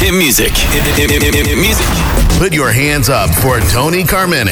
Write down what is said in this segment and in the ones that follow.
Hit music. Hit, hit, hit, hit, music. Put your hands up for Tony Carmine.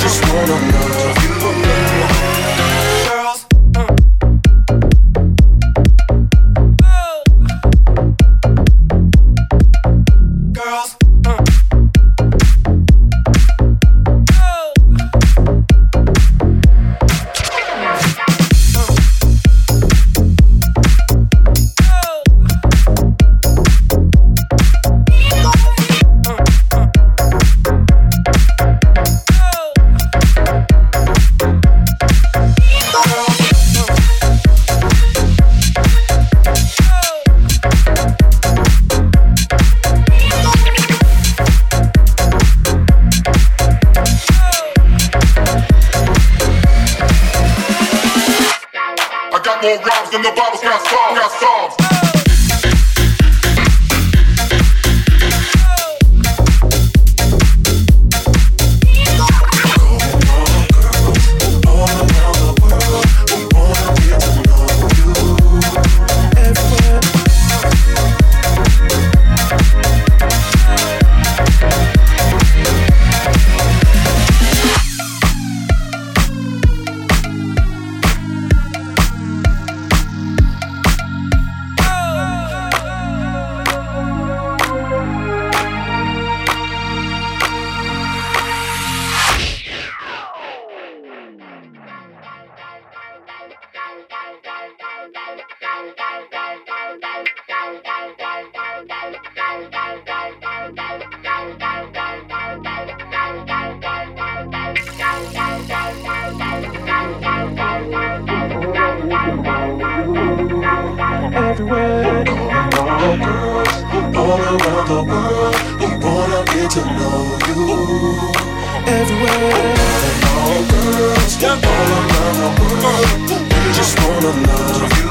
just wanna love. everywhere. All girls all around the world who wanna get to know you. Everywhere. All girls all around the world, they just wanna love you.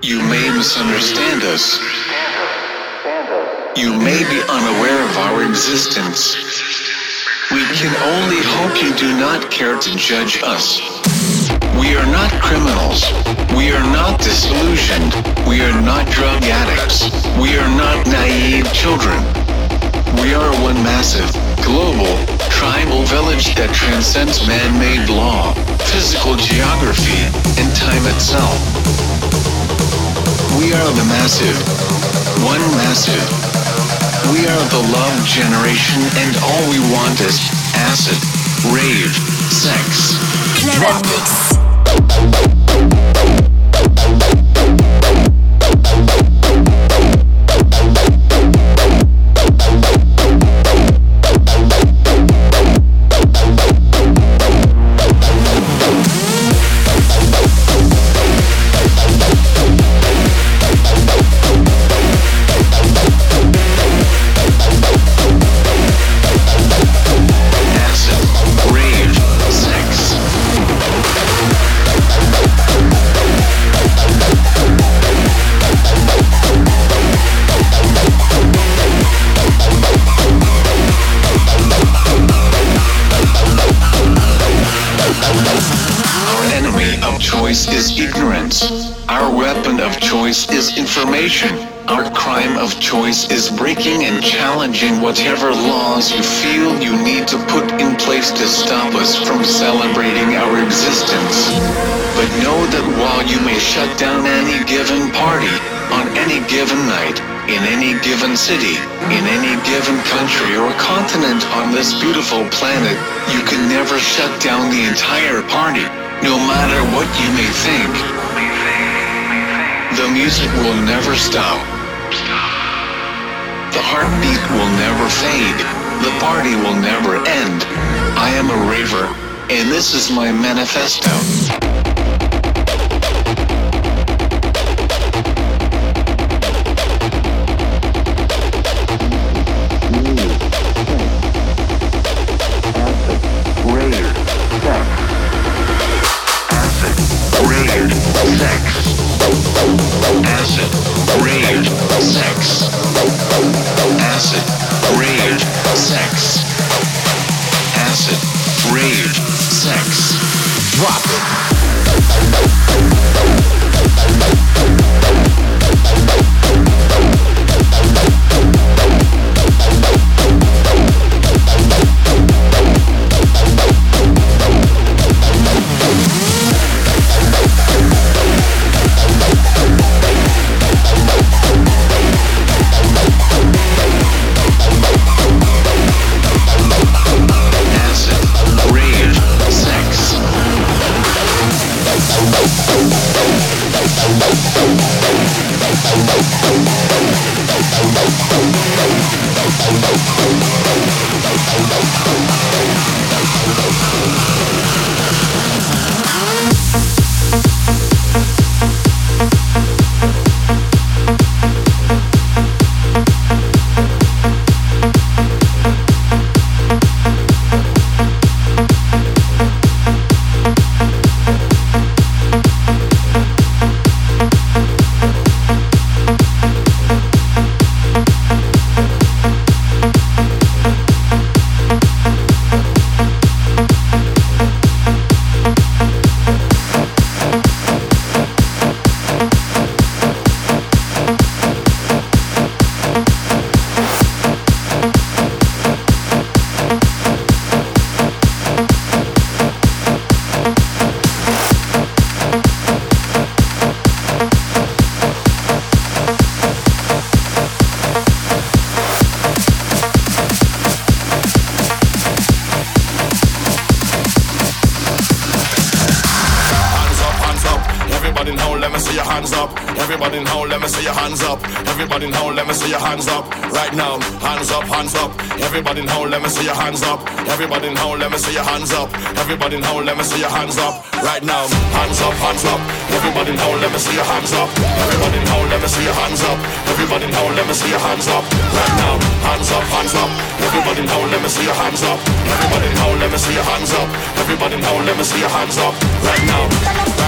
You may misunderstand us. You may be unaware of our existence. We can only hope you do not care to judge us. We are not criminals. We are not disillusioned. We are not drug addicts. We are not naive children. We are one massive, global, tribal village that transcends man-made law, physical geography, and time itself. We are the massive. One massive. We are the love generation and all we want is acid, rave, sex. Clever Mix. Our crime of choice is breaking and challenging whatever laws you feel you need to put in place to stop us from celebrating our existence. But know that while you may shut down any given party, on any given night, in any given city, in any given country or continent on this beautiful planet, you can never shut down the entire party, no matter what you may think. The music will never stop. The heartbeat will never fade. The party will never end. I am a raver, and this is my manifesto. Me see your hands up. Everybody now, let me see your hands up. Right now, hands up, hands up. Everybody now, let me see your hands up. Everybody now, let me see your hands up. Everybody now, let me see your hands up. Right now, hands up, hands up. Everybody now, let me see your hands up. Everybody now, let me see your hands up. Everybody now, let me see your hands up. Right now,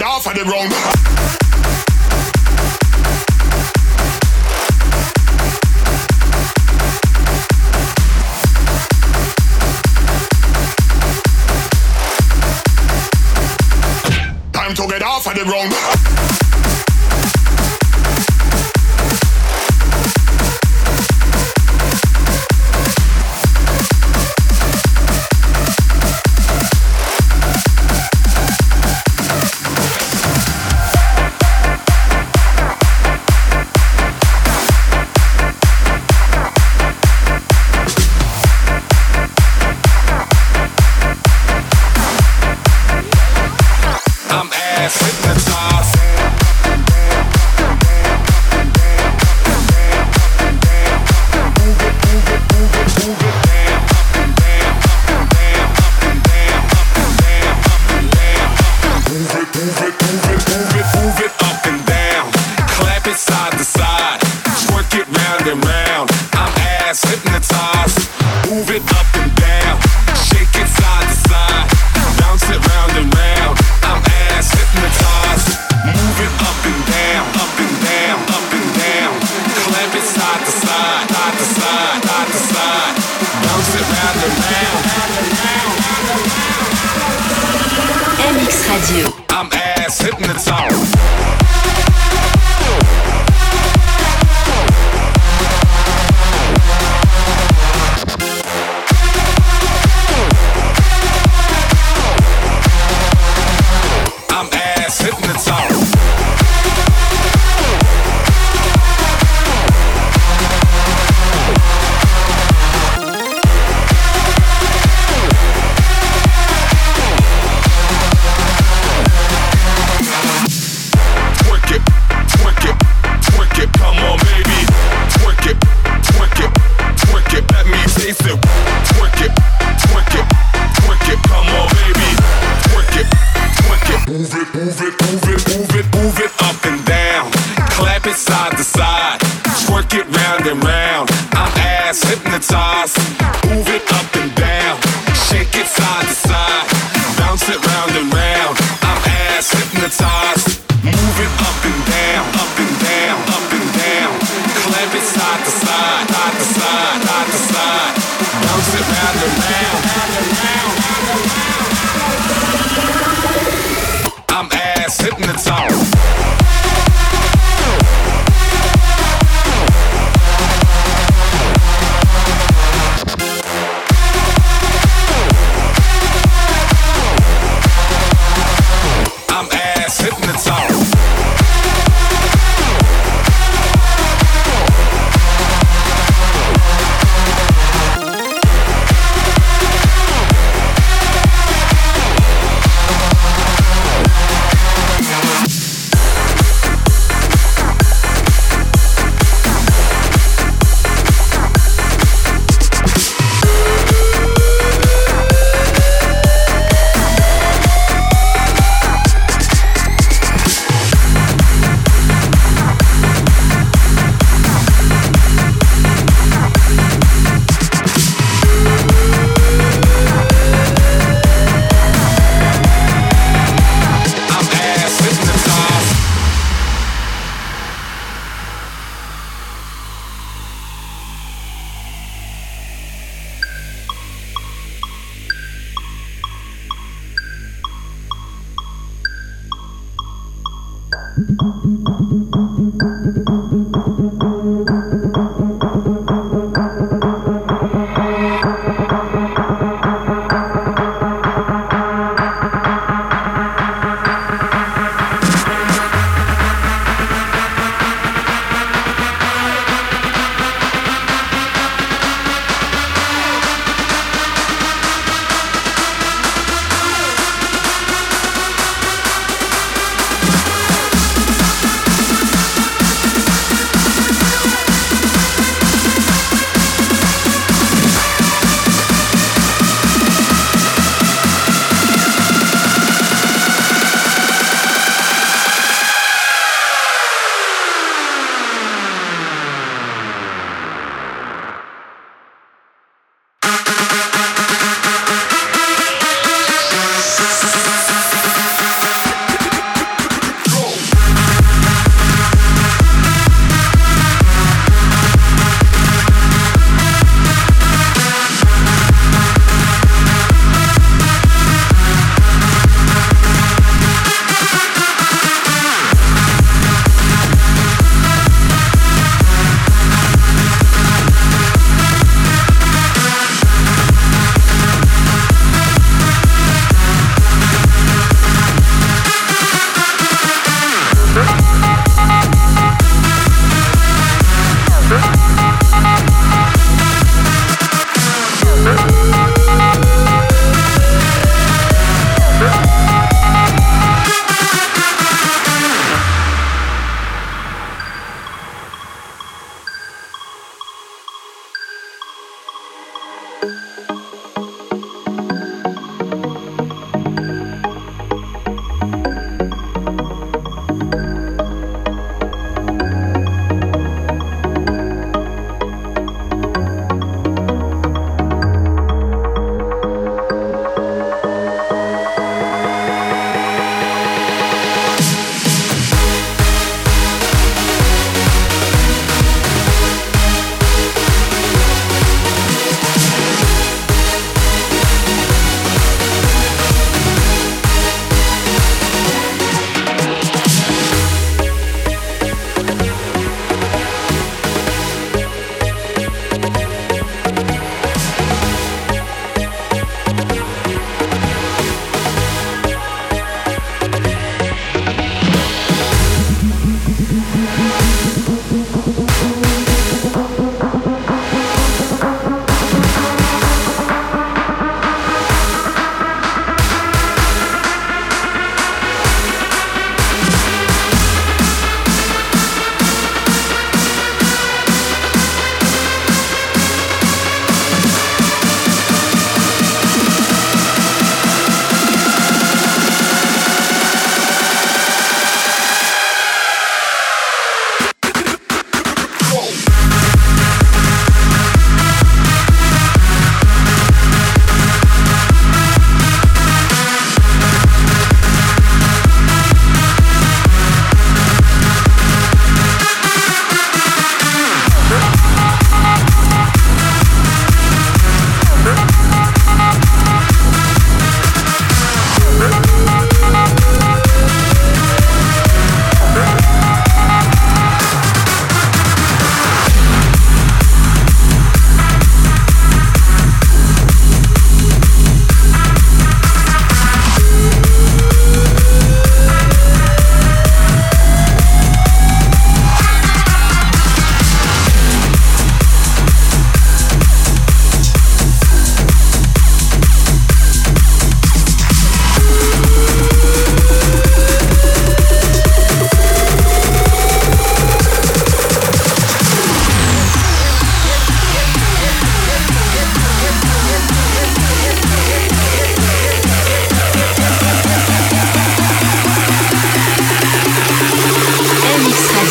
to off of the. Time to get off of the ground.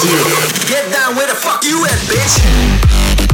you. Get down where the fuck you at, bitch.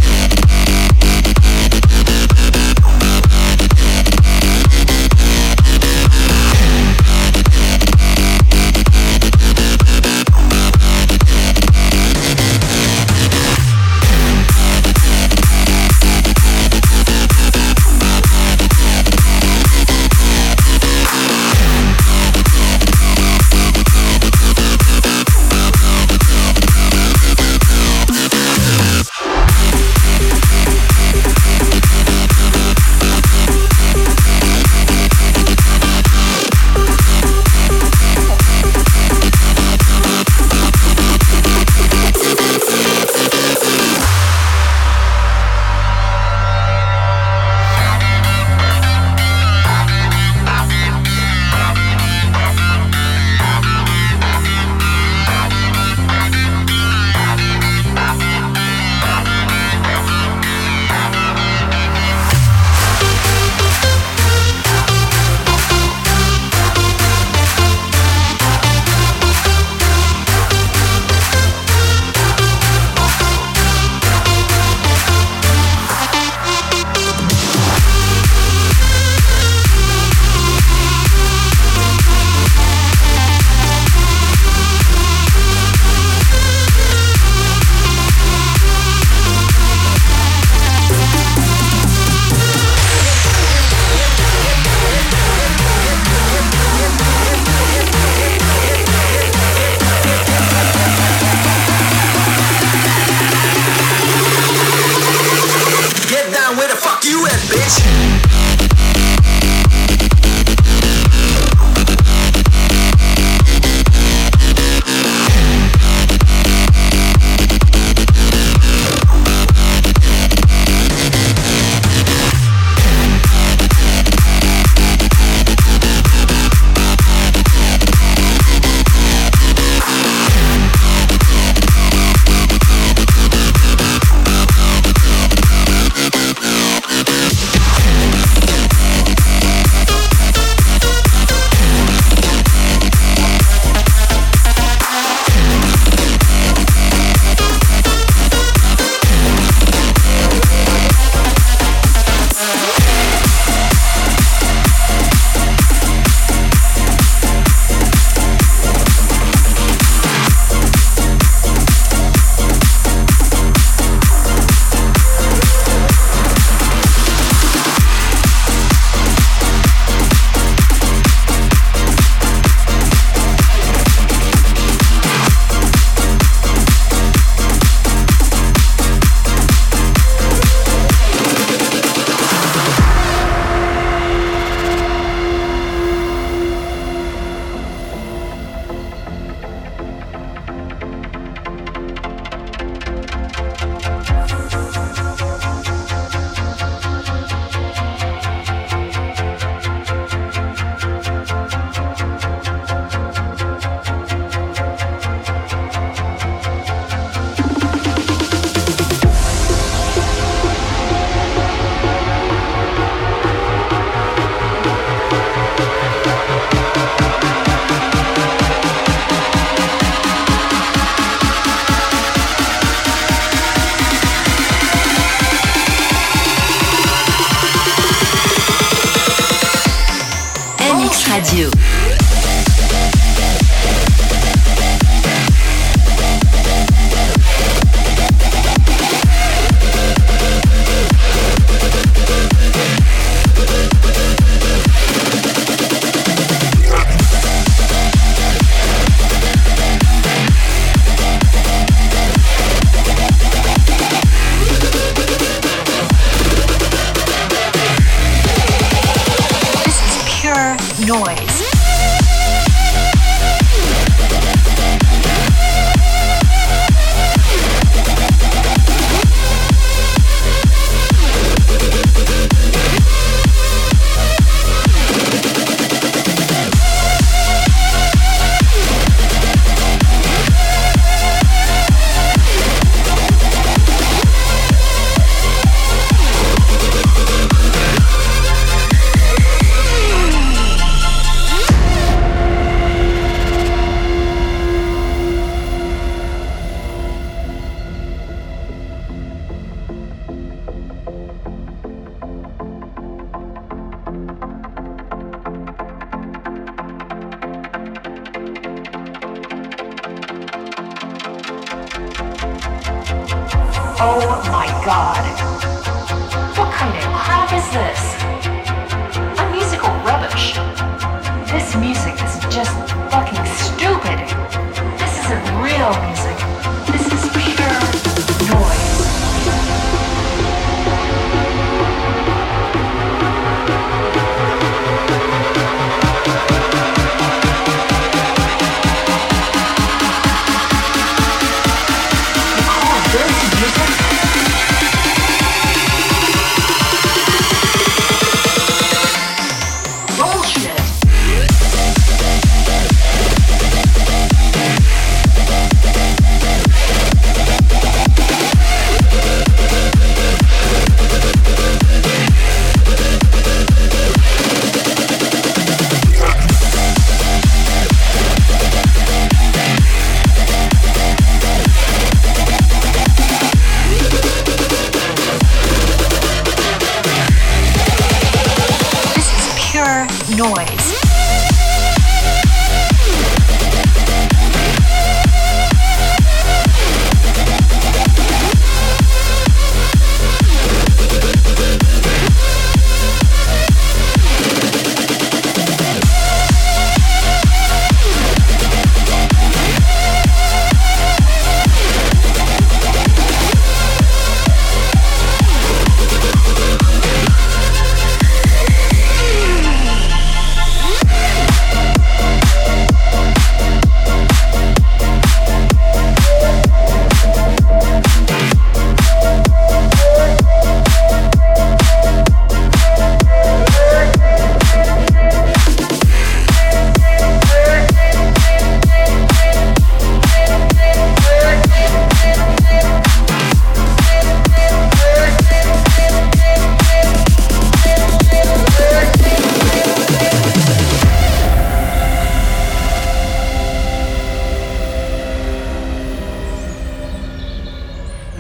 Radio.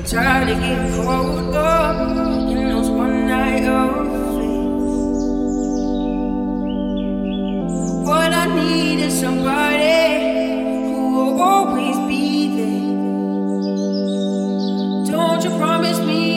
Try to get cold in those one night outfits. What I need is somebody who will always be there. Don't you promise me?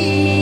mixradio.fr